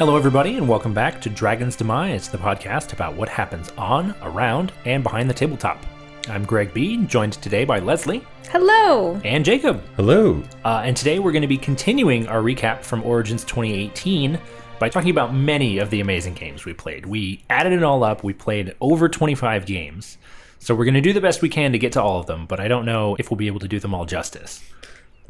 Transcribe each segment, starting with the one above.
Hello, everybody, and welcome back to Dragon's Demise, the podcast about what happens on, around, and behind the tabletop. I'm Greg B, joined today by Leslie Hello. and Jacob. Hello. Uh, and today we're going to be continuing our recap from Origins 2018 by talking about many of the amazing games we played. We added it all up, we played over 25 games. So we're going to do the best we can to get to all of them, but I don't know if we'll be able to do them all justice.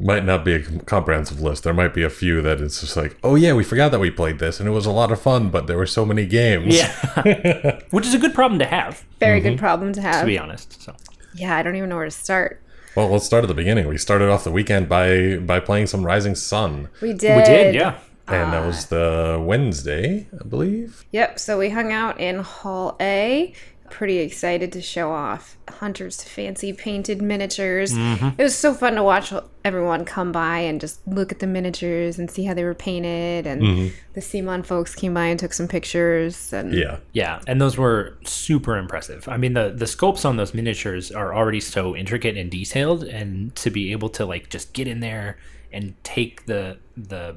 Might not be a comprehensive list. There might be a few that it's just like, oh yeah, we forgot that we played this and it was a lot of fun, but there were so many games. Yeah. Which is a good problem to have, Very mm-hmm. good problem to have. to be honest. So. Yeah, I don't even know where to start. Well, let's start at the beginning. We started off the weekend by by playing some Rising Sun, We did. We did, yeah. and that was ah. the Wednesday, I believe. Yep. So we hung out in Hall A. Pretty excited to show off Hunter's fancy painted miniatures. Mm-hmm. It was so fun to watch everyone come by and just look at the miniatures and see how they were painted. And the CMON folks came by and took some pictures. And Yeah. Yeah, and those were super impressive. I mean, the the sculpts on those miniatures are already so intricate and detailed, and to be able to like just get in there and take the the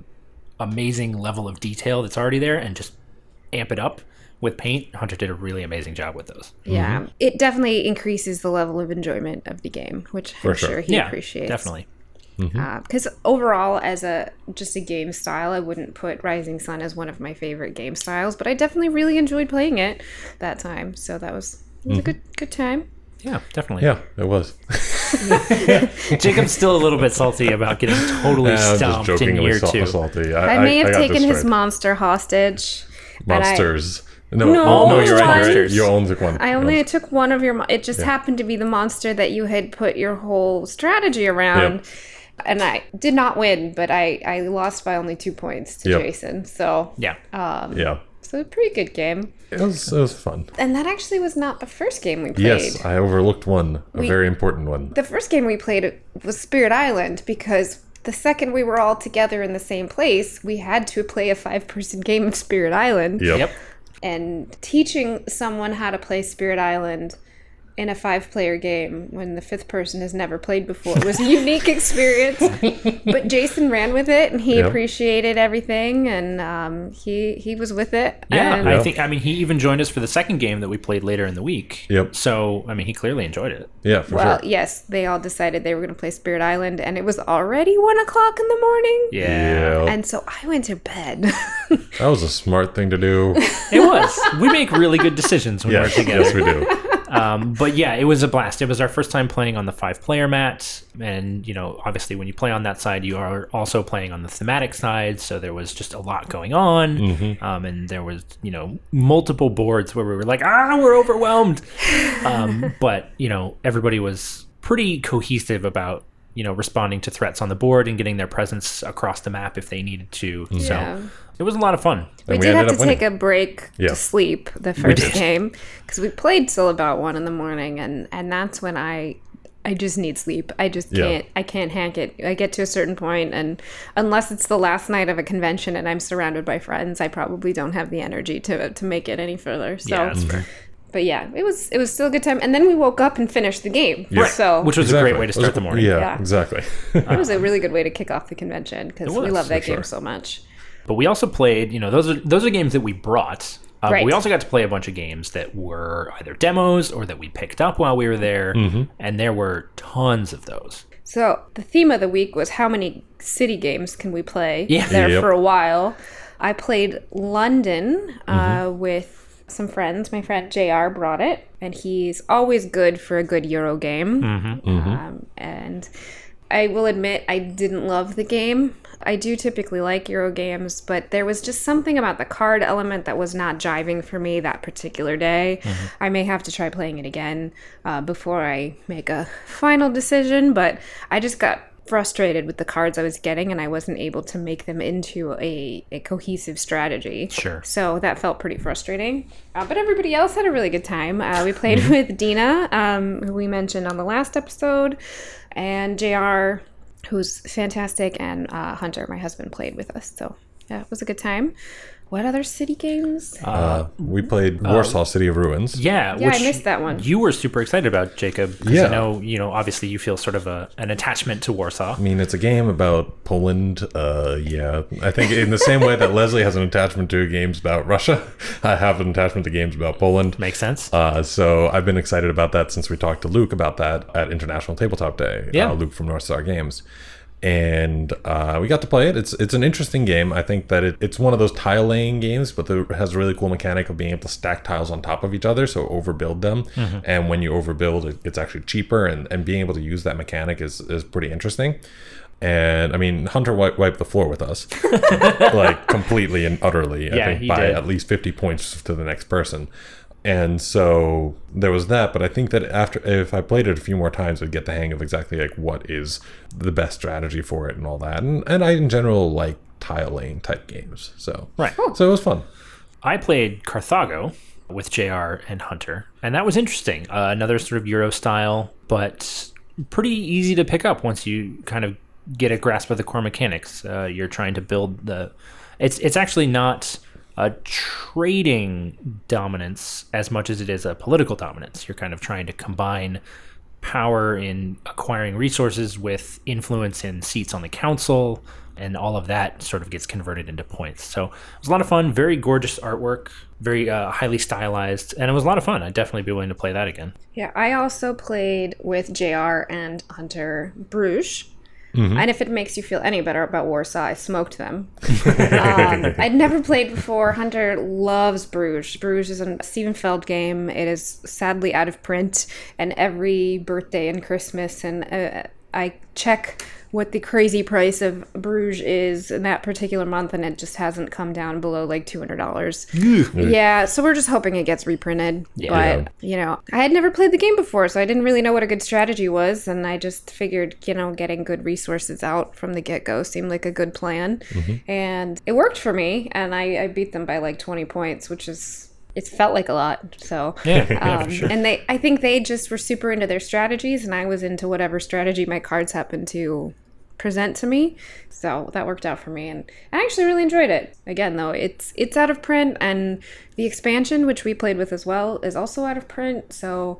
amazing level of detail that's already there and just amp it up with paint, Hunter did a really amazing job with those. yeah, mm-hmm. it definitely increases the level of enjoyment of the game, which I'm sure. sure he yeah, appreciates. definitely. Mm-hmm. Uh, because overall as a just a game style i wouldn't put rising sun as one of my favorite game styles but i definitely really enjoyed playing it that time so that was it was a mm-hmm. good good time Yeah, definitely. Yeah, it was. Jacob's still a little bit salty about getting totally Yeah, I'm just stomped in jokingly year sal- two. salty. i, may have got taken his monster hostage but I- monsters. No, No, no, no, you're right. You're right. You only took one. I only took one of your. Mo- it just happened to be the monster that you had put your whole strategy around, Yep. and I did not win, but I I lost by only two points to Yep. Jason. So Yeah. Um, yeah, so a pretty good game. it was it was fun. And that actually was not the first game we played. Yes, I overlooked one, a very important one. the first game we played was Spirit Island because the second we were all together in the same place, we had to play a five person game of Spirit Island. Yep. Yep. And teaching someone how to play Spirit Island in a five player game when the fifth person has never played before it was a unique experience. but Jason ran with it and he Yep. appreciated everything and um, he, he was with it. Yeah, And I think. I mean, he even joined us for the second game that we played later in the week. Yep. So, I mean, he clearly enjoyed it. Yeah, for well, sure. yes, they all decided they were going to play Spirit Island, and it was already one o'clock in the morning. Yeah, Yeah, And so I went to bed. that was a smart thing to do. it was. we make really good decisions when yes, we're together. yes, we do. Um, but yeah, it was a blast. It was our first time playing on the five-player mat, and you know, obviously, when you play on that side, you are also playing on the thematic side. So there was just a lot going on, Mm-hmm. um, and there was you know multiple boards where we were like, ah, we're overwhelmed. um, but you know, everybody was pretty cohesive about you know responding to threats on the board and getting their presence across the map if they needed to. Yeah. So it was a lot of fun. we we did have to up take a break Yeah. to sleep the first game because we played till about one in the morning, and and that's when I. I just need sleep. I just can't. I can't hank it. I get to a certain point, and unless it's the last night of a convention and I'm surrounded by friends, I probably don't have the energy to to make it any further. So, Yeah, that's fair. But yeah, it was it was still a good time. And then we woke up and finished the game. So Which was a great way to It was start the morning. Yeah, Yeah. exactly. it was a really good way to kick off the convention because we love that game sure. so much. But we also played, you know, those are those are games that we brought. Uh, but we also got to play a bunch of games that were either demos or that we picked up while we were there, and there were tons of those. So the theme of the week was how many city games can we play Yeah. there Yep. for a while. I played London uh, with some friends. My friend JR brought it, and he's always good for a good Euro game. Um, and I will admit, I didn't love the game. I do typically like Euro games, but there was just something about the card element that was not jiving for me that particular day. I may have to try playing it again uh, before I make a final decision, but I just got frustrated with the cards I was getting and I wasn't able to make them into a, a cohesive strategy. Sure. So that felt pretty frustrating. Uh, but everybody else had a really good time. Uh, we played with Dina, um, who we mentioned on the last episode, and JR, who's fantastic, and uh, Hunter, my husband, played with us. So yeah, it was a good time. What other city games? Uh, we played Warsaw City of Ruins. Yeah, Yeah, I missed that one. You were super excited about Jacob. 'cause Yeah. I know you know. Obviously, you feel sort of a, an attachment to Warsaw. I mean, it's a game about Poland. Uh, yeah, I think in the same way that Leslie has an attachment to games about Russia, I have an attachment to games about Poland. Makes sense. Uh, so I've been excited about that since we talked to Luke about that at International Tabletop Day. Yeah. uh, Luke from North Star Games, and uh, we got to play it. It's it's an interesting game. I think that it, it's one of those tile laying games, but it has a really cool mechanic of being able to stack tiles on top of each other, so overbuild them. And when you overbuild, it, it's actually cheaper, and, and being able to use that mechanic is is pretty interesting. And I mean, Hunter wiped, wiped the floor with us, like completely and utterly. I Yeah, think by did. at least fifty points to the next person. And so there was that, but I think that after if I played it a few more times, I'd get the hang of exactly like what is the best strategy for it and all that. And and I in general like tile laying type games. So Right. so it was fun. I played Carthago with JR and Hunter, and that was interesting. Uh, another sort of Euro style, but pretty easy to pick up once you kind of get a grasp of the core mechanics. Uh, you're trying to build the. It's it's actually not a trading dominance as much as it is a political dominance. You're kind of trying to combine power in acquiring resources with influence in seats on the council and all of that sort of gets converted into points so it was a lot of fun very gorgeous artwork very uh, highly stylized and it was a lot of fun i'd definitely be willing to play that again Yeah, I also played with JR and Hunter Bruges. And if it makes you feel any better about Warsaw, I smoked them. um, I'd never played before. Hunter loves Bruges. Bruges is a Stefan Feld game. It is sadly out of print, and every birthday and Christmas, and uh, I check what the crazy price of Bruges is in that particular month, and it just hasn't come down below like two hundred dollars. Yeah, so we're just hoping it gets reprinted. But you know, I had never played the game before, so I didn't really know what a good strategy was, and I just figured, you know, getting good resources out from the get go seemed like a good plan, mm-hmm. and it worked for me, and I, I beat them by like twenty points, which is. It felt like a lot, so Yeah, yeah, for um, sure. and they, I think they just were super into their strategies, and I was into whatever strategy my cards happened to present to me. So that worked out for me, and I actually really enjoyed it. Again, though, it's it's out of print, and the expansion, which we played with as well, is also out of print. So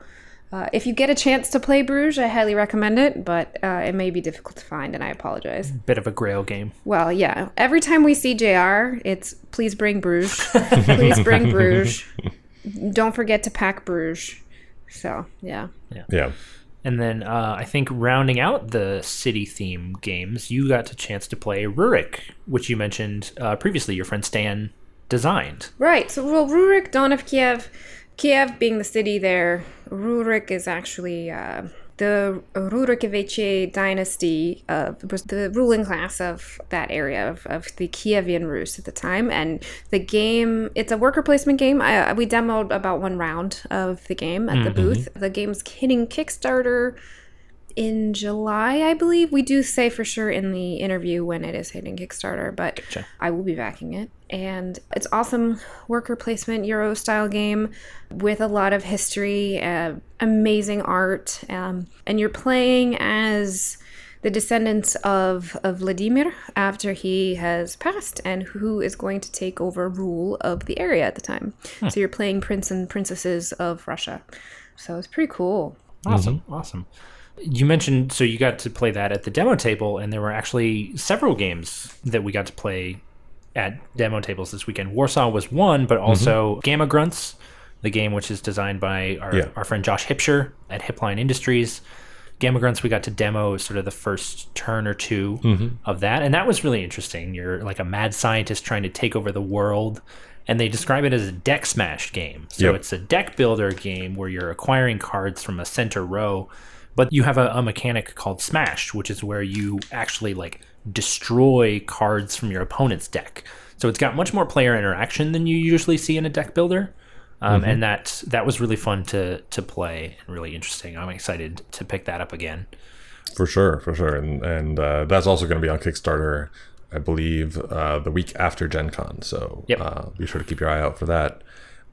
uh, if you get a chance to play Bruges, I highly recommend it, but uh, it may be difficult to find, and I apologize. bit of a grail game Well, yeah. Every time we see JR, it's please bring Bruges. please bring Bruges. Don't forget to pack Bruges. So, yeah. Yeah. yeah. and then uh, i think rounding out the city theme games you got a chance to play rurik which you mentioned uh, previously your friend stan designed Right. So, well, Rurik, Dawn of Kiev, Kiev being the city there, Rurik is actually uh, the Rurikovichi dynasty uh, was the ruling class of that area of, of the Kievian Rus at the time. And the game, it's a worker placement game. I, we demoed about one round of the game at the booth. The game's hitting Kickstarter in July, I believe. We do say for sure in the interview when it is hitting Kickstarter, but I will be backing it. And it's awesome worker placement Euro style game with a lot of history, uh, amazing art, um, and you're playing as the descendants of, of Vladimir after he has passed and who is going to take over rule of the area at the time. So you're playing prince and princesses of Russia. So it's pretty cool. Awesome, awesome. You mentioned so you got to play that at the demo table, and there were actually several games that we got to play at demo tables this weekend. Warsaw was one, but mm-hmm. also Gamma Grunts, the game which is designed by our, Yeah. our friend Josh Hipsher at Hipline Industries. Gamma Grunts, we got to demo sort of the first turn or 2 mm-hmm. of that, and that was really interesting. You're like a mad scientist trying to take over the world, and they describe it as a deck smash game. So Yep. it's a deck builder game where you're acquiring cards from a center row, but you have a, a mechanic called smash, which is where you actually like destroy cards from your opponent's deck. So it's got much more player interaction than you usually see in a deck builder. Um, And that that was really fun to to play and really interesting. I'm excited to pick that up again. For sure, for sure, and and uh, that's also going to be on Kickstarter, I believe, uh, the week after Gen Con. So Yep. uh, be sure to keep your eye out for that.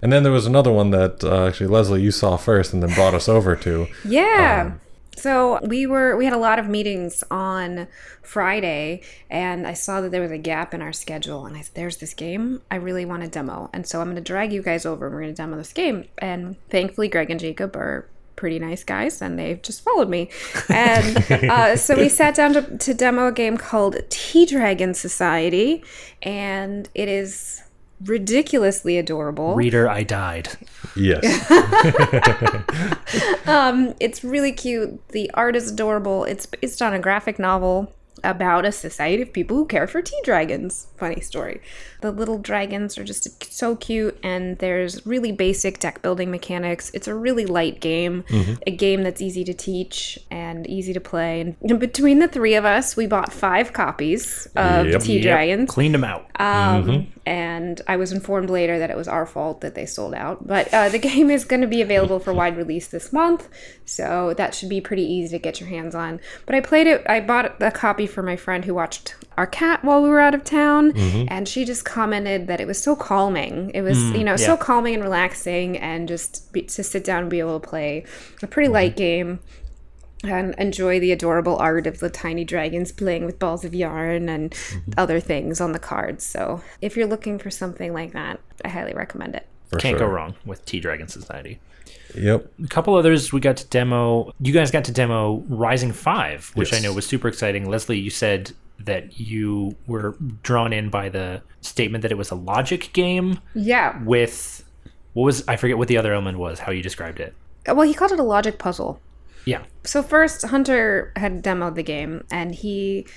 And then there was another one that uh, actually Leslie you saw first, and then brought us over to. Yeah. So we were we had a lot of meetings on Friday, and I saw that there was a gap in our schedule, and I said, "There's this game I really want to demo, and so I'm going to drag you guys over. and We're going to demo this game." And thankfully, Greg and Jacob are pretty nice guys, and they've just followed me. And uh, so we sat down to, to demo a game called Tea Dragon Society, and it is ridiculously adorable. Reader, I died. Yes. Um, it's really cute. The art is adorable. It's based on a graphic novel about a society of people who care for tea dragons. Funny story. The little dragons are just so cute, and there's really basic deck building mechanics. It's a really light game, a game that's easy to teach and easy to play. And between the three of us, we bought five copies of Yep. Tea Yep, Dragons. Cleaned them out. Um, And I was informed later that it was our fault that they sold out. But uh, the game is going to be available for wide release this month, so that should be pretty easy to get your hands on. But I played it. I bought a copy for my friend who watched our cat while we were out of town, mm-hmm. and she just commented that it was so calming. It was, mm, you know, so calming and relaxing, and just be, to sit down and be able to play a pretty mm-hmm. light game and enjoy the adorable art of the tiny dragons playing with balls of yarn and mm-hmm. other things on the cards. So, if you're looking for something like that, I highly recommend it. For Can't sure. go wrong with Tea Dragon Society. Yep. A couple others we got to demo. You guys got to demo Rising Five, which Yes. I know was super exciting. Leslie, you said that you were drawn in by the statement that it was a logic game Yeah. with what was I forget what the other element was. How you described it? Well, he called it a logic puzzle. Yeah. So first, Hunter had demoed the game, and he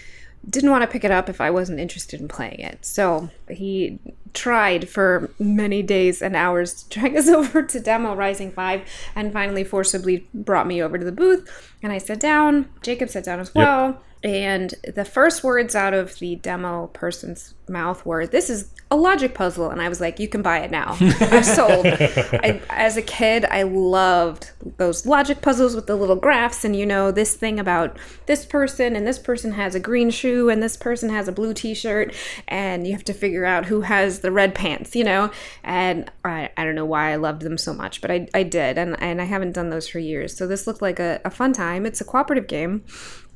didn't want to pick it up if I wasn't interested in playing it. So he tried for many days and hours to drag us over to demo Rising 5 and finally forcibly brought me over to the booth. And I sat down. Jacob sat down as well. And the first words out of the demo person's mouth were, This is a logic puzzle. And I was like, You can buy it now. I'm sold. I, as a kid, I loved those logic puzzles with the little graphs. And you know, this thing about this person, and this person has a green shoe, and this person has a blue t shirt. And you have to figure out who has the red pants, you know? And I, I don't know why I loved them so much, but I, I did. And, and I haven't done those for years. So this looked like a, a fun time. It's a cooperative game.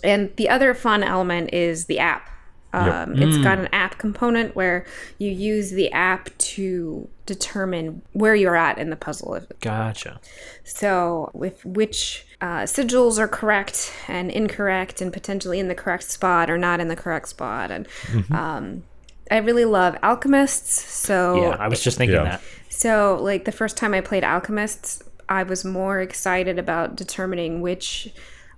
And the other fun element is the app. Um, It's got an app component where you use the app to determine where you're at in the puzzle. Gotcha. So, with which uh, sigils are correct and incorrect, and potentially in the correct spot or not in the correct spot. And um, I really love alchemists. So, Yeah, I was just thinking Yeah. that. so, like the first time I played Alchemists, I was more excited about determining which.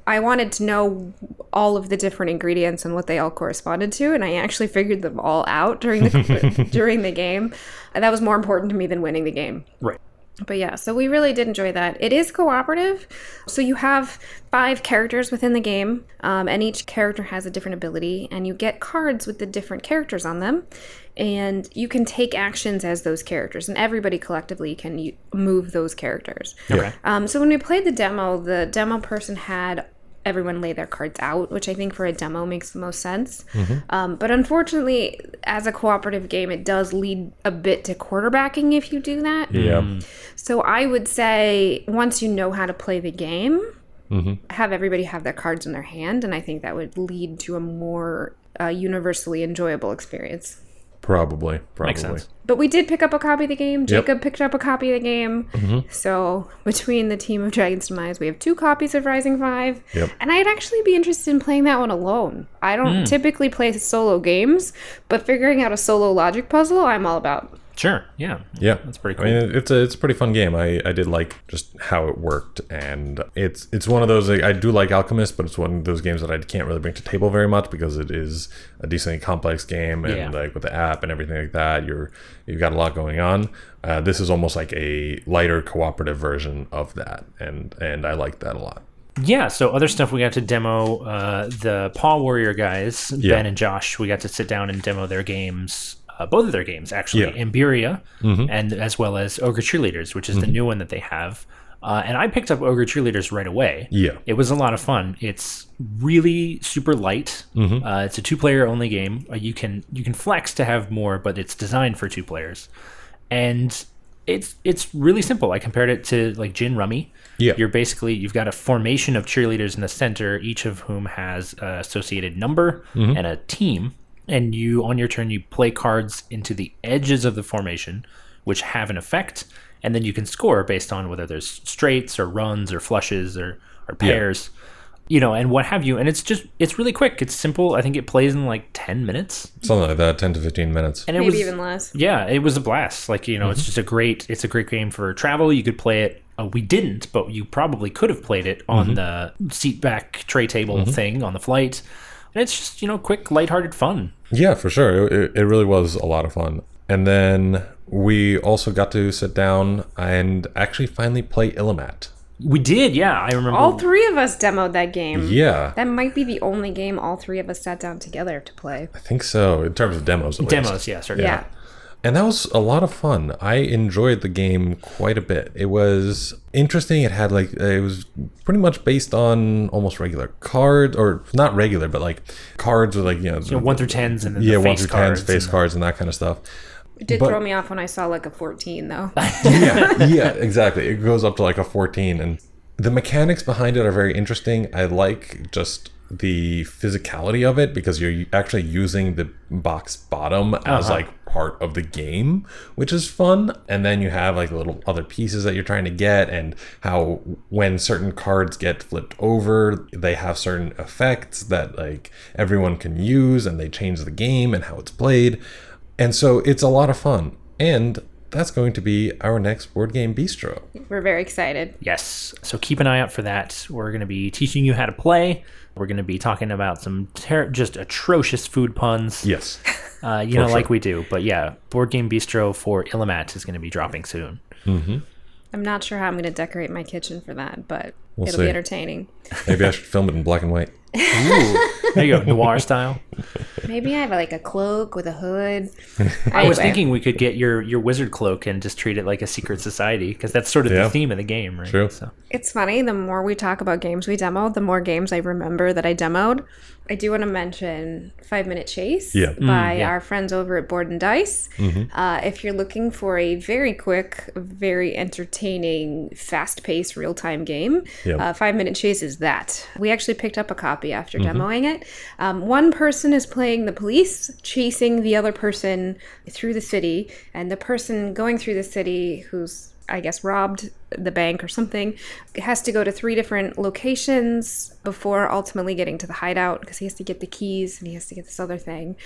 I wanted to know all of the different ingredients and what they all corresponded to, and I actually figured them all out during the during the game. And that was more important to me than winning the game. Right. But yeah, so we really did enjoy that. It is cooperative. So you have five characters within the game, um, and each character has a different ability, and you get cards with the different characters on them. And you can take actions as those characters, and everybody collectively can u- move those characters. Okay. Um, so when we played the demo, the demo person had everyone lay their cards out, which I think for a demo makes the most sense. Um, but unfortunately, as a cooperative game, it does lead a bit to quarterbacking if you do that. Yeah. So I would say once you know how to play the game, have everybody have their cards in their hand, and I think that would lead to a more uh, universally enjoyable experience. Probably. Probably. Makes sense. But we did pick up a copy of the game. Jacob picked up a copy of the game. Mm-hmm. So between the team of Dragon's Demise, we have two copies of Rising Five. Yep. And I'd actually be interested in playing that one alone. I don't hmm. typically play solo games, but figuring out a solo logic puzzle, I'm all about. Sure. Yeah. Yeah, That's pretty cool. I mean, it's a it's a pretty fun game. I, I did like just how it worked, and it's it's one of those like, I do like Alchemist, but it's one of those games that I can't really bring to table very much because it is a decently complex game, and Yeah. like with the app and everything like that, you're you've got a lot going on. Uh, this is almost like a lighter cooperative version of that, and and I like that a lot. Yeah, so other stuff we got to demo uh, the Paw Warrior guys, Yeah. Ben and Josh. We got to sit down and demo their games, uh, both of their games actually, Yeah. Imburia, and as well as Ogre Cheerleaders, which is the new one that they have. Uh, and I picked up Ogre Cheerleaders right away. Yeah. it was a lot of fun. It's really super light. Uh, it's a two-player only game. Uh, you can you can flex to have more, but it's designed for two players. And it's it's really simple. I compared it to like gin rummy. Yeah. You're basically you've got a formation of cheerleaders in the center, each of whom has a associated number Mm-hmm. and a team. And you on your turn you play cards into the edges of the formation, which have an effect, and then you can score based on whether there's straights or runs or flushes or, or pairs. You know, and what have you. And it's just it's really quick. It's simple. I think it plays in like ten minutes. Something like that, 10 to 15 minutes. And it Maybe was even less. yeah, it was a blast. Like you know, Mm-hmm. it's just a great. It's a great game for travel. You could play it. Uh, we didn't, but you probably could have played it on Mm-hmm. the seat back tray table thing on the flight. And it's just you know quick, lighthearted fun. Yeah, for sure. It, it really was a lot of fun. And then we also got to sit down and actually finally play Illimat. We did, yeah. I remember. All three of us demoed that game. Yeah, That might be the only game all three of us sat down together to play. I think so, in terms of demos. At least. demos, yeah, certainly. Yeah. And that was a lot of fun. I enjoyed the game quite a bit. It was interesting. It had like it was pretty much based on almost regular cards, or not regular, but like cards with like you know, You know, one through tens, and then yeah, the one face through tens, face and- cards, and that kind of stuff. It did But- throw me off when I saw like a 14 though. yeah, yeah, exactly. It goes up to like a 14 and the mechanics behind it are very interesting. I like just the physicality of it because you're actually using the box bottom as Uh-huh. like part of the game, which is fun. And then you have like little other pieces that you're trying to get and how when certain cards get flipped over, they have certain effects that like everyone can use and they change the game and how it's played. And so it's a lot of fun. And that's going to be our next board game bistro. We're very excited. Yes. So keep an eye out for that. We're going to be teaching you how to play. We're going to be talking about some ter- just atrocious food puns. Yes. Uh, you know, sure. like we do. But yeah, Board Game Bistro for Illimat is going to be dropping soon. I'm not sure how I'm going to decorate my kitchen for that, but We'll it'll see. be entertaining. Maybe I should film it in black and white. There you go, noir style. Maybe I have like a cloak with a hood. I was Anyway. thinking we could get your your wizard cloak and just treat it like a secret society because that's sort of Yeah. the theme of the game, right? True. So It's funny, the more we talk about games we demoed, the more games I remember that I demoed. I do want to mention Five Minute Chase Yeah. by yeah. our friends over at Board and Dice. Uh, if you're looking for a very quick, very entertaining, fast paced, real time game, Yep. uh, Five Minute Chase is that. We actually picked up a copy after demoing it. Um, one person is playing the police, chasing the other person through the city, and the person going through the city who's I guess robbed the bank or something, has to go to three different locations before ultimately getting to the hideout because he has to get the keys and he has to get this other thing.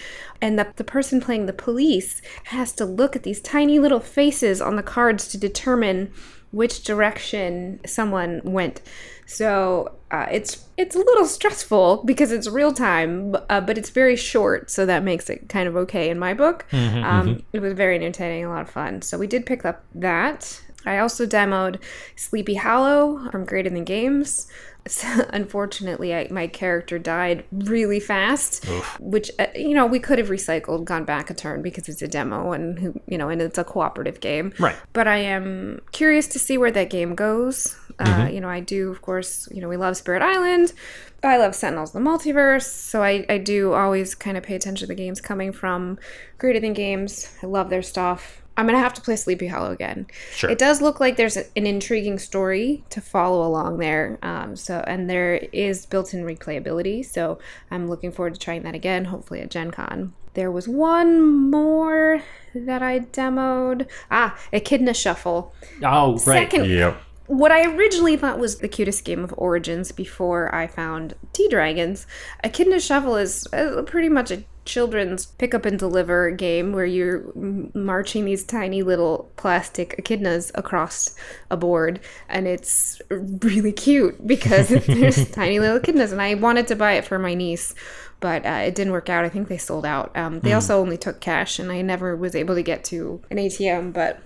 And the, the person playing the police has to look at these tiny little faces on the cards to determine which direction someone went. So uh, it's it's a little stressful because it's real time, uh, but it's very short, so that makes it kind of okay in my book. um, It was very entertaining, a lot of fun. So we did pick up that. I also demoed Sleepy Hollow from Greater Than Games. So, unfortunately, I, my character died really fast, which uh, you know we could have recycled, gone back a turn because it's a demo and you know and it's a cooperative game. Right. But I am curious to see where that game goes. Uh, you know, I do, of course. You know, we love Spirit Island. I love Sentinels of the Multiverse, so I, I do always kind of pay attention to the games coming from Greater Than Games. I love their stuff. I'm gonna have to play Sleepy Hollow again. Sure. It does look like there's an intriguing story to follow along there. Um, so and there is built-in replayability. So I'm looking forward to trying that again. Hopefully at Gen Con. There was one more that I demoed. Ah, Echidna Shuffle. Oh, right. Second Yep. What I originally thought was the cutest game of Origins before I found Tea Dragons, Echidna Shuffle is uh, pretty much a children's pick up and deliver game where you're m- marching these tiny little plastic echidnas across a board and it's really cute because there's tiny little echidnas and I wanted to buy it for my niece but uh, it didn't work out. I think they sold out. Um, they also only took cash and I never was able to get to an ATM but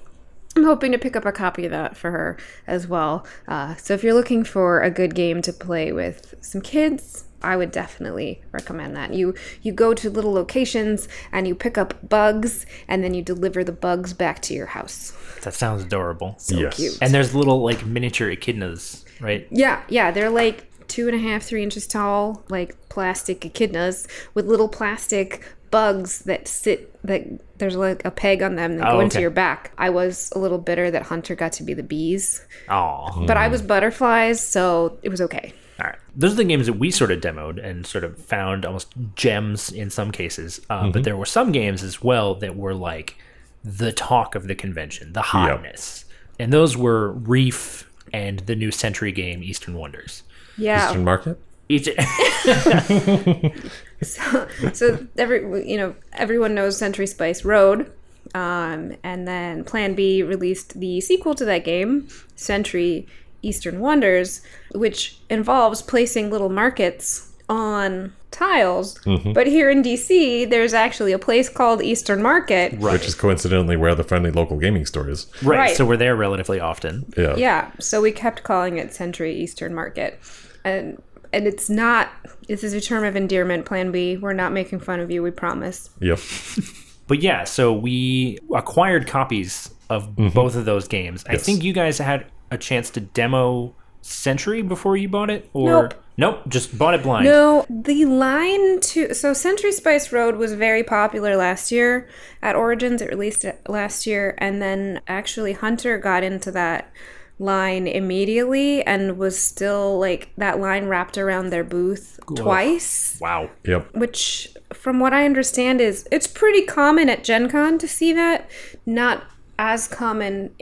I'm hoping to pick up a copy of that for her as well. Uh, so if you're looking for a good game to play with some kids, I would definitely recommend that. You you go to little locations and you pick up bugs and then you deliver the bugs back to your house. That sounds adorable. So Yes. cute. And there's little like miniature echidnas, right? Yeah, yeah, they're like two and a half, three inches tall, like plastic echidnas with little plastic bugs that sit that there's like a peg on them that Oh, go into okay. your back. I was a little bitter that Hunter got to be the bees, Oh, but I was butterflies, so it was okay. all right. Those are the games that we sort of demoed and sort of found almost gems in some cases. Uh, But there were some games as well that were like the talk of the convention, the hotness, and those were Reef and the new Century game Eastern Wonders. Yeah. Eastern Market. Each, so so every you know everyone knows Century Spice Road, um, and then Plan B released the sequel to that game, Century Eastern Wonders, which involves placing little markets on tiles. But here in DC, there's actually a place called Eastern Market. Which is coincidentally where the friendly local gaming store is. right, Right. So we're there relatively often. Yeah. Yeah, so we kept calling it Century Eastern Market, and and it's not. This is a term of endearment. Plan B. We're not making fun of you. We promise. Yep. But yeah, so we acquired copies of mm-hmm. both of those games. I think you guys had a chance to demo Century before you bought it, or Nope. nope just bought it blind. No, the line to so Century Spice Road was very popular last year at Origins. It released it last year, and then actually Hunter got into that line immediately and was still like that line wrapped around their booth twice. Wow. Yep. Which, from what I understand, is it's pretty common at Gen Con to see that. Not as common,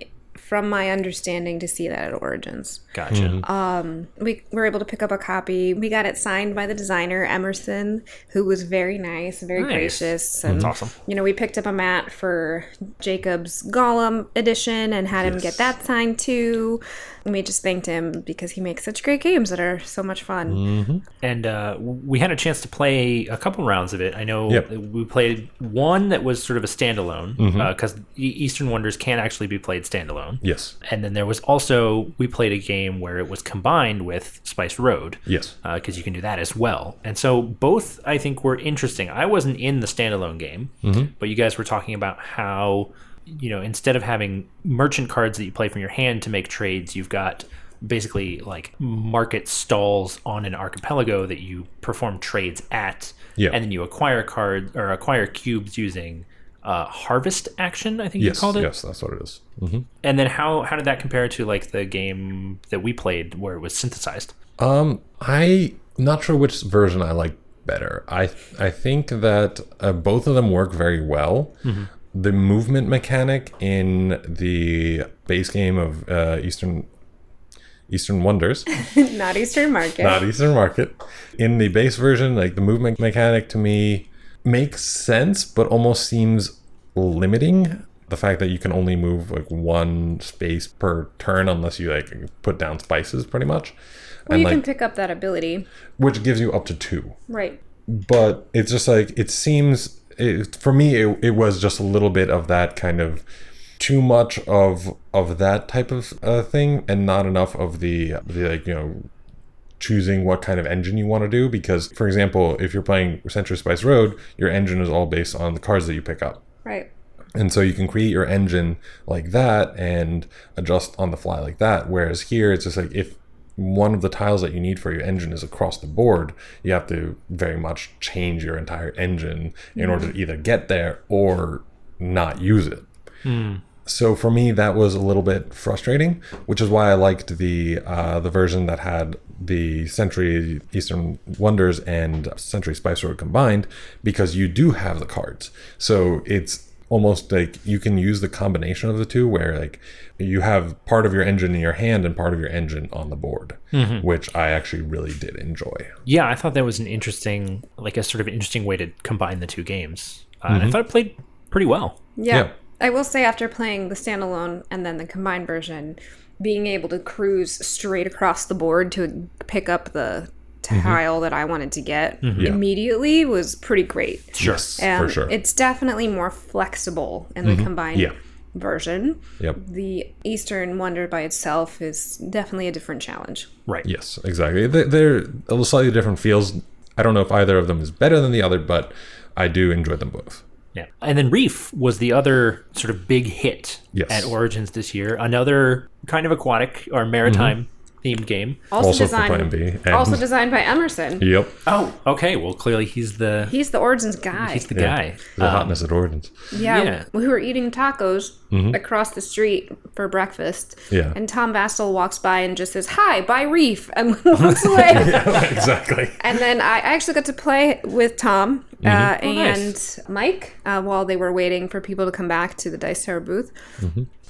from my understanding, to see that at Origins Gotcha. Mm-hmm. Um, we were able to pick up a copy. We got it signed by the designer Emerson, who was very nice, very Nice. gracious. And, That's awesome. You know, we picked up a mat for Jacob's Golem edition and had him get that signed too. And we just thanked him because he makes such great games that are so much fun. Mm-hmm. and uh, we had a chance to play a couple rounds of it. I know Yep. we played one that was sort of a standalone mm-hmm. uh, because Eastern Wonders can actually be played standalone. Yes. And then there was also we played a game where it was combined with Spice Road. Yes. Uh, because you can do that as well. And so both I think were interesting. I wasn't in the standalone game, mm-hmm. but you guys were talking about how you know instead of having merchant cards that you play from your hand to make trades, you've got basically like market stalls on an archipelago that you perform trades at, Yeah. and then you acquire cards or acquire cubes using. Uh, harvest action, I think Yes. you called it. Yes, that's what it is. Mm-hmm. And then how how did that compare to like the game that we played where it was synthesized? Um, I not sure which version I like better. I I think that uh, both of them work very well. The movement mechanic in the base game of uh, Eastern Eastern Wonders, Not Eastern Market. not Eastern Market, in the base version, like the movement mechanic to me makes sense, but almost seems limiting. The fact that you can only move like one space per turn unless you like put down spices, pretty much. well, you like, can pick up that ability. which gives you up to two. Right. But it's just like it seems it, for me. It, it was just a little bit of that kind of too much of of that type of uh, thing, and not enough of the the like you know choosing what kind of engine you want to do. Because for example, if you're playing Century Spice Road, your engine is all based on the cards that you pick up. Right. And so you can create your engine like that and adjust on the fly like that. Whereas here, it's just like if one of the tiles that you need for your engine is across the board, you have to very much change your entire engine in order to either get there or not use it. So for me, that was a little bit frustrating, which is why I liked the uh, the version that had the Century Eastern Wonders and Century Spice Road combined, because you do have the cards. So it's almost like you can use the combination of the two, where like you have part of your engine in your hand and part of your engine on the board, which I actually really did enjoy. Yeah, I thought that was an interesting, like a sort of interesting way to combine the two games. Uh, and I thought it played pretty well. Yeah. Yeah. I will say after playing the standalone and then the combined version, being able to cruise straight across the board to pick up the tile mm-hmm. that I wanted to get mm-hmm. immediately was pretty great. Yes, And for sure. it's definitely more flexible in the mm-hmm. combined Yeah. version. Yep. The Eastern Wonder by itself is definitely a different challenge. Right. Yes, exactly. They- They're a little slightly different feels. I don't know if either of them is better than the other, but I do enjoy them both. Yeah. And then Reef was the other sort of big hit Yes. at Origins this year. Another kind of aquatic or maritime themed game. Also, Also for designed, Plan B, and- also designed by Emerson. Yep. Oh, okay. Well, clearly he's the He's the Origins guy. he's the Yeah. guy. The Um, hotness at Origins. Yeah, Yeah. we were eating tacos across the street for breakfast. Yeah. And Tom Vasel walks buy and just says, Hi, by Reef, and walks away. exactly. and then I actually got to play with Tom uh, Oh, and nice. Mike uh, while they were waiting for people to come back to the Dice Tower booth.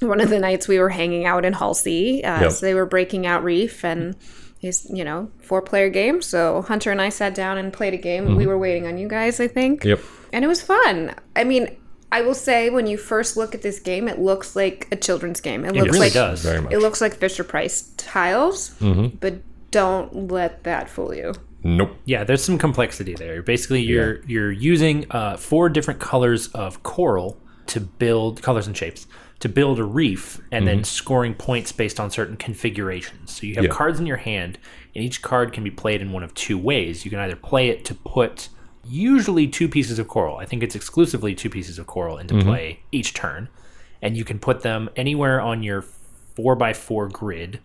One of the nights we were hanging out in Hall C. Uh, Yep. So they were breaking out Reef and. He's, you know, four player game. So Hunter and I sat down and played a game. We were waiting on you guys, I think Yep. and it was fun. I mean, I will say when you first look at this game, it looks like a children's game. It looks really like does. Very much. it looks like Fisher Price tiles, but don't let that fool you. Nope. Yeah, there's some complexity there. Basically, you're you're using uh, four different colors of coral to build colors and shapes to build a reef, and then scoring points based on certain configurations. So you have Yeah. cards in your hand, and each card can be played in one of two ways. You can either play it to put usually two pieces of coral. I think it's exclusively two pieces of coral into play each turn, and you can put them anywhere on your four by four grid,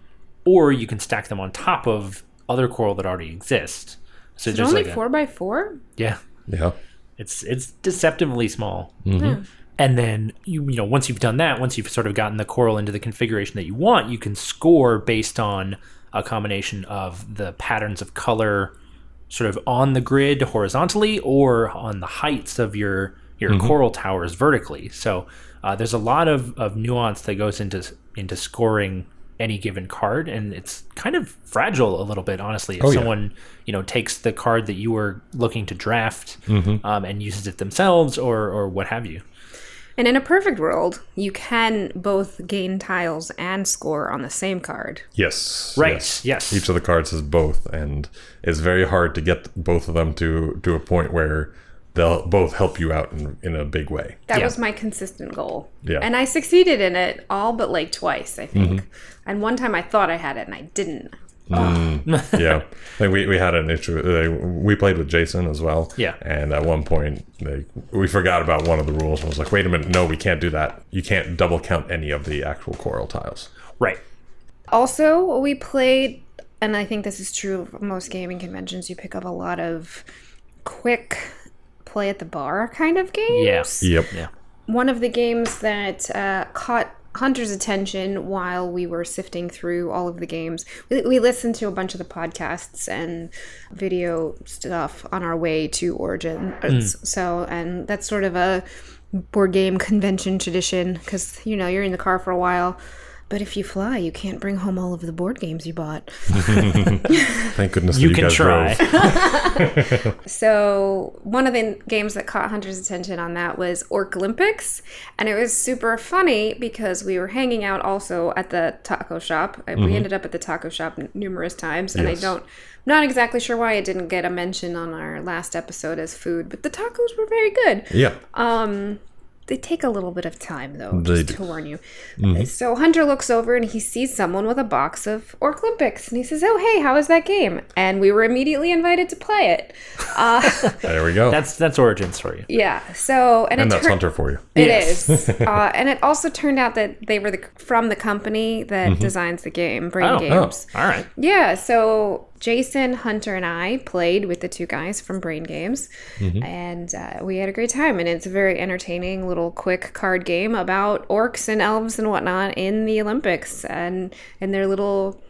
or you can stack them on top of other coral that already exist. So It's just only like a- four by four. yeah, Yeah. it's it's deceptively small. Mm-hmm. And then you you know once you've done that, once you've sort of gotten the coral into the configuration that you want, you can score based on a combination of the patterns of color sort of on the grid horizontally or on the heights of your your Mm-hmm. coral towers vertically. So uh, there's a lot of, of nuance that goes into into scoring any given card, and it's kind of fragile a little bit, honestly. If Oh, yeah. someone you know takes the card that you were looking to draft Mm-hmm. um, and uses it themselves, or or what have you. And in a perfect world, you can both gain tiles and score on the same card. Yes. Right, Yes. yes. Each of the cards has both, and it's very hard to get both of them to to a point where they'll both help you out in, in a big way. That Yeah. was my consistent goal. Yeah. And I succeeded in it all but like twice, I think. Mm-hmm. And one time I thought I had it and I didn't. yeah, like we, we had an issue. Uh, we played with Jason as well. Yeah. and at one point, like, we forgot about one of the rules and was like, "Wait a minute, no, we can't do that. You can't double count any of the actual coral tiles." Right. Also, we played, and I think this is true of most gaming conventions, you pick up a lot of quick play at the bar kind of games. Yeah. Yep. Yeah. One of the games that uh, caught Hunter's attention while we were sifting through all of the games, we, we listened to a bunch of the podcasts and video stuff on our way to Origin. Hmm. So, and that's sort of a board game convention tradition because, you know, you're in the car for a while. But if you fly, you can't bring home all of the board games you bought. Thank goodness that You you can guys try. drove. So one of the games that caught Hunter's attention on that was Orc Olympics, and it was super funny because we were hanging out also at the taco shop. Uh, We ended up at the taco shop n- numerous times, and I don't, I'm not exactly sure why it didn't get a mention on our last episode as food, but the tacos were very good. Yeah. They take a little bit of time though, They just do. to warn you. Mm-hmm. So Hunter looks over and he sees someone with a box of Orc Olympics, and he says, "Oh, hey, how is that game?" And we were immediately invited to play it. Uh, there we go. That's that's origins for you. Yeah. So and, and it that's tur- Hunter for you. It Yes. is, uh, and it also turned out that they were the, from the company that mm-hmm. designs the game, Brain Oh, oh. Games. All right. Yeah. So Jason, Hunter, and I played with the two guys from Brain Games, and uh, we had a great time. And it's a very entertaining little quick card game about orcs and elves and whatnot in the Olympics, and and their little.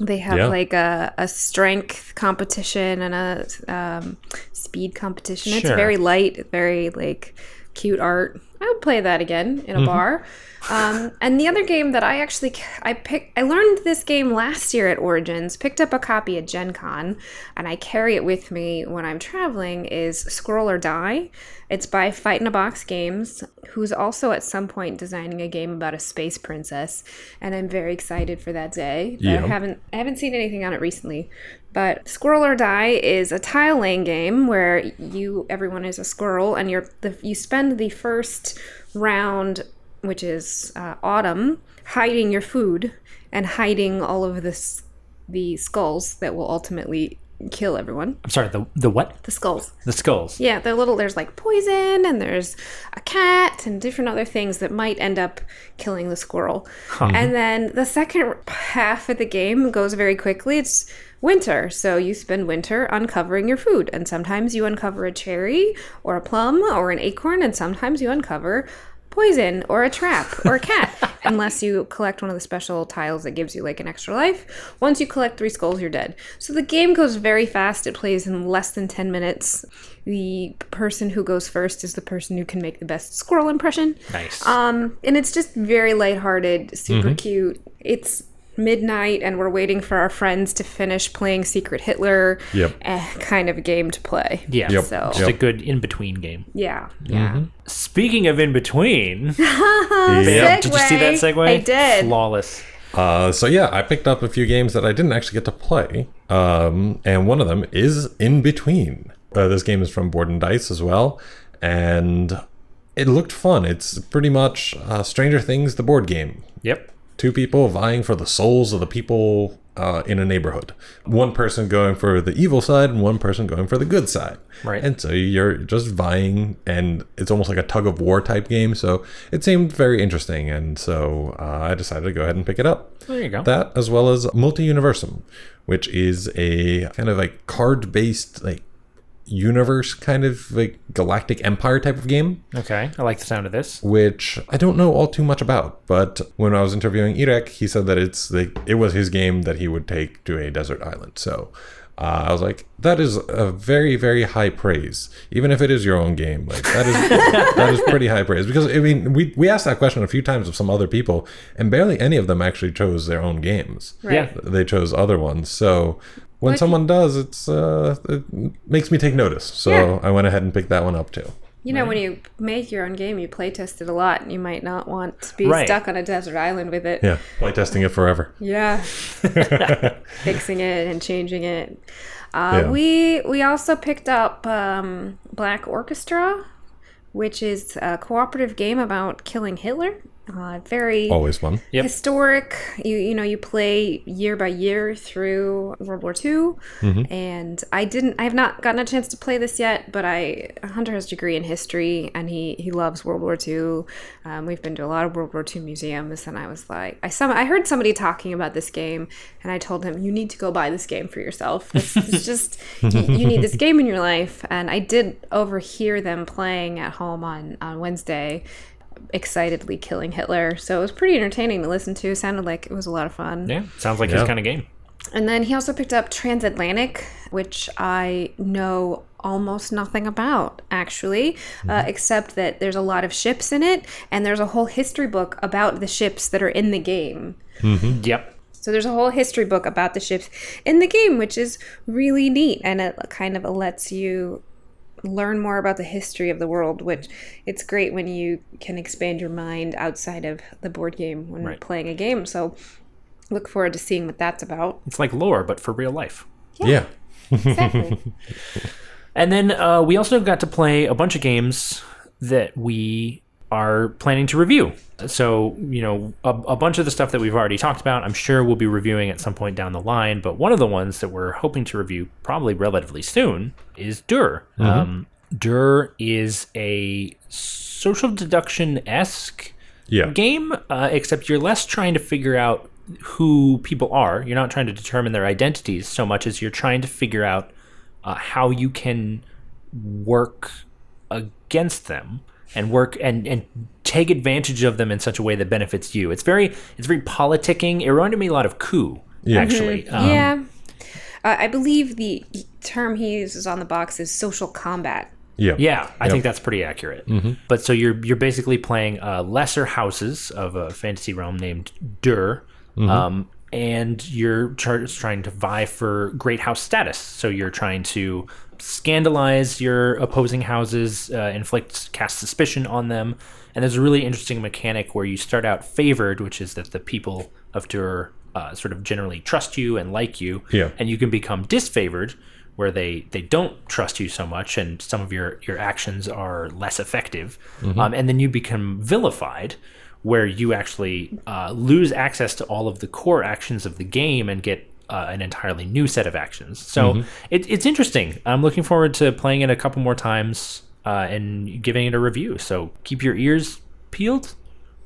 They have Yeah. like a, a strength competition and a um, speed competition. It's Sure. very light, very like cute art. I would play that again in a bar. Um, and the other game that I actually I picked, I learned this game last year at Origins. Picked up a copy at Gen Con, and I carry it with me when I'm traveling. Is Squirrel or Die. It's by Fight in a Box Games, who's also at some point designing a game about a space princess, and I'm very excited for that day. But I haven't I haven't seen anything on it recently. But Squirrel or Die is a tile laying game where you everyone is a squirrel and you're the, you spend the first round, which is uh, autumn, hiding your food and hiding all of this the skulls that will ultimately kill everyone. I'm sorry. The the what? The skulls. The skulls. Yeah, they're little. There's like poison, and there's a cat, and different other things that might end up killing the squirrel. And then the second half of the game goes very quickly. It's winter, so you spend winter uncovering your food, and sometimes you uncover a cherry or a plum or an acorn, and sometimes you uncover poison or a trap or a cat. Unless you collect one of the special tiles that gives you like an extra life once you collect three skulls you're dead. So the game goes very fast. It plays in less than 10 minutes. The person who goes first is the person who can make the best squirrel impression. Nice. um and it's just very lighthearted super cute. It's midnight and we're waiting for our friends to finish playing secret hitler Yep. eh, kind of game to play yeah. Yep. so Just a good in between game. yeah yeah Speaking of in between, Yeah. did you see that Segue. segue? I did. Flawless. Uh, so yeah, I picked up a few games that I didn't actually get to play, um, and one of them is In Between. Uh, this game is from Board and Dice as well, and it looked fun. It's pretty much uh, Stranger Things, the board game. Yep. Two people vying for the souls of the people uh, in a neighborhood. One person going for the evil side, and one person going for the good side. Right. And so you're just vying, and it's almost like a tug of war type game. So it seemed very interesting, and so uh, I decided to go ahead and pick it up. There you go. That as well as Multi Universum, which is a kind of like card based like universe kind of like galactic empire type of game Okay. I like the sound of this. which I don't know all too much about. But when I was interviewing Irek, he said that it's like it was his game that he would take to a desert island. So uh, I was like, that is a very very high praise, even if it is your own game. Like that is that is pretty high praise because I mean we we asked that question a few times of some other people, and barely any of them actually chose their own games. Right. Yeah. They chose other ones. So. When Well, if someone does, it's uh, it makes me take notice. So Yeah. I went ahead and picked that one up too. You know, when you make your own game, you play test it a lot, and you might not want to be Right. stuck on a desert island with it. Yeah, play testing it forever. Yeah. Fixing it and changing it. Uh, Yeah. We we also picked up um, Black Orchestra, which is a cooperative game about killing Hitler. Uh, very Always fun. Yep. historic. You you know you play year by year through World War II, and I didn't. I have not gotten a chance to play this yet, but I Hunter has a degree in history, and he he loves World War II. Um, we've been to a lot of World War II museums, and I was like, I some I heard somebody talking about this game, and I told him you need to go buy this game for yourself. It's, it's just you, you need this game in your life, and I did overhear them playing at home on on Wednesday excitedly killing Hitler. So it was pretty entertaining to listen to. Sounded like it was a lot of fun. Yeah. Sounds like his kind of game. And then he also picked up Transatlantic, which I know almost nothing about actually, uh, except that there's a lot of ships in it, and there's a whole history book about the ships that are in the game. Yep. So there's a whole history book about the ships in the game, which is really neat, and it kind of lets you learn more about the history of the world. Which it's great when you can expand your mind outside of the board game when Right. playing a game. So look forward to seeing what that's about. It's like lore, but for real life. Yeah. Exactly. And then uh, we also got to play a bunch of games that we are planning to review. So, you know, a, a bunch of the stuff that we've already talked about, I'm sure we'll be reviewing at some point down the line. But one of the ones that we're hoping to review probably relatively soon is Dur. Um, Dur is a social deduction esque Yeah. game, uh, except you're less trying to figure out who people are. You're not trying to determine their identities so much as you're trying to figure out uh, how you can work against them and work and and take advantage of them in such a way that benefits you. It's very it's very politicking. It reminded me a lot of coup. Yeah. Actually, Um, yeah. Uh, I believe the term he uses on the box is social combat. Yeah. Yeah, I think that's pretty accurate. But so you're you're basically playing uh, lesser houses of a fantasy realm named Dur, um, and you're tr- trying to vie for great house status. So you're trying to scandalize your opposing houses, uh, inflict cast suspicion on them, and there's a really interesting mechanic where you start out favored, which is that the people of Dur uh, sort of generally trust you and like you, Yeah. and you can become disfavored where they they don't trust you so much and some of your your actions are less effective. Um, and then you become vilified where you actually uh, lose access to all of the core actions of the game and get uh, an entirely new set of actions. So it, it's interesting. I'm looking forward to playing it a couple more times uh, and giving it a review. So keep your ears peeled.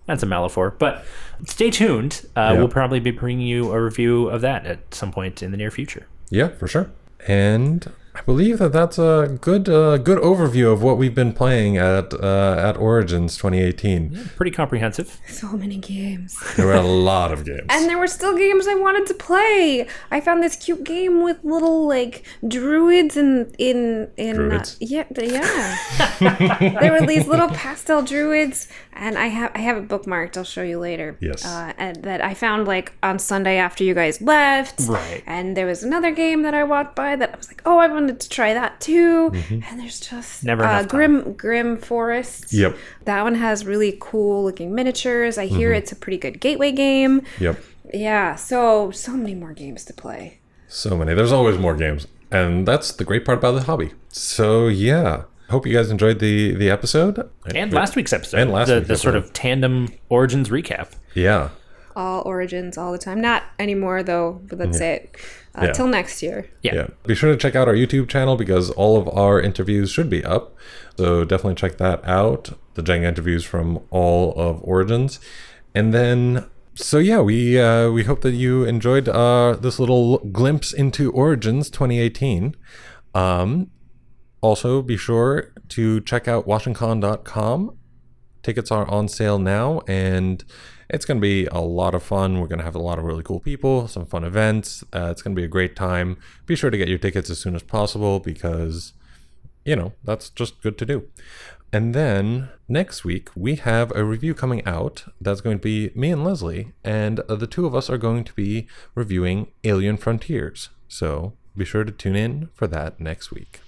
That's a metaphor, but stay tuned. Uh, Yeah. We'll probably be bringing you a review of that at some point in the near future. Yeah, for sure. And I believe that that's a good uh, good overview of what we've been playing at uh, at Origins 2018. Pretty comprehensive. So many games. There were a lot of games. And there were still games I wanted to play. I found this cute game with little like druids in in in Druids? Uh, yeah the- yeah. there were these little pastel druids, and I have I have it bookmarked. I'll show you later. Yes. Uh, and that I found like on Sunday after you guys left. Right. And there was another game that I walked by that I was like, oh, I wanted to try that too. And there's just Never uh. Grimm Grimm Forest. Yep. That one has really cool looking miniatures. I Mm-hmm. hear it's a pretty good gateway game. yep. Yeah, so so many more games to play. So many. There's always more games. And that's the great part about the hobby. So yeah. Hope you guys enjoyed the the episode. And last week's episode. And last the, week's the sort episode. of tandem origins recap. Yeah. All origins all the time. Not anymore though, but that's it. Uh, Yeah. Till next year. Yeah. Yeah. Be sure to check out our YouTube channel because all of our interviews should be up. So definitely check that out. The Jenga interviews from all of Origins. And then so yeah, we uh, we hope that you enjoyed uh, this little glimpse into Origins 2018. Um, also, be sure to check out WashingCon.com. Tickets are on sale now, and it's going to be a lot of fun. We're going to have a lot of really cool people, some fun events. Uh, it's going to be a great time. Be sure to get your tickets as soon as possible because, you know, that's just good to do. And then next week, we have a review coming out. That's going to be me and Leslie, and the two of us are going to be reviewing Alien Frontiers. So be sure to tune in for that next week.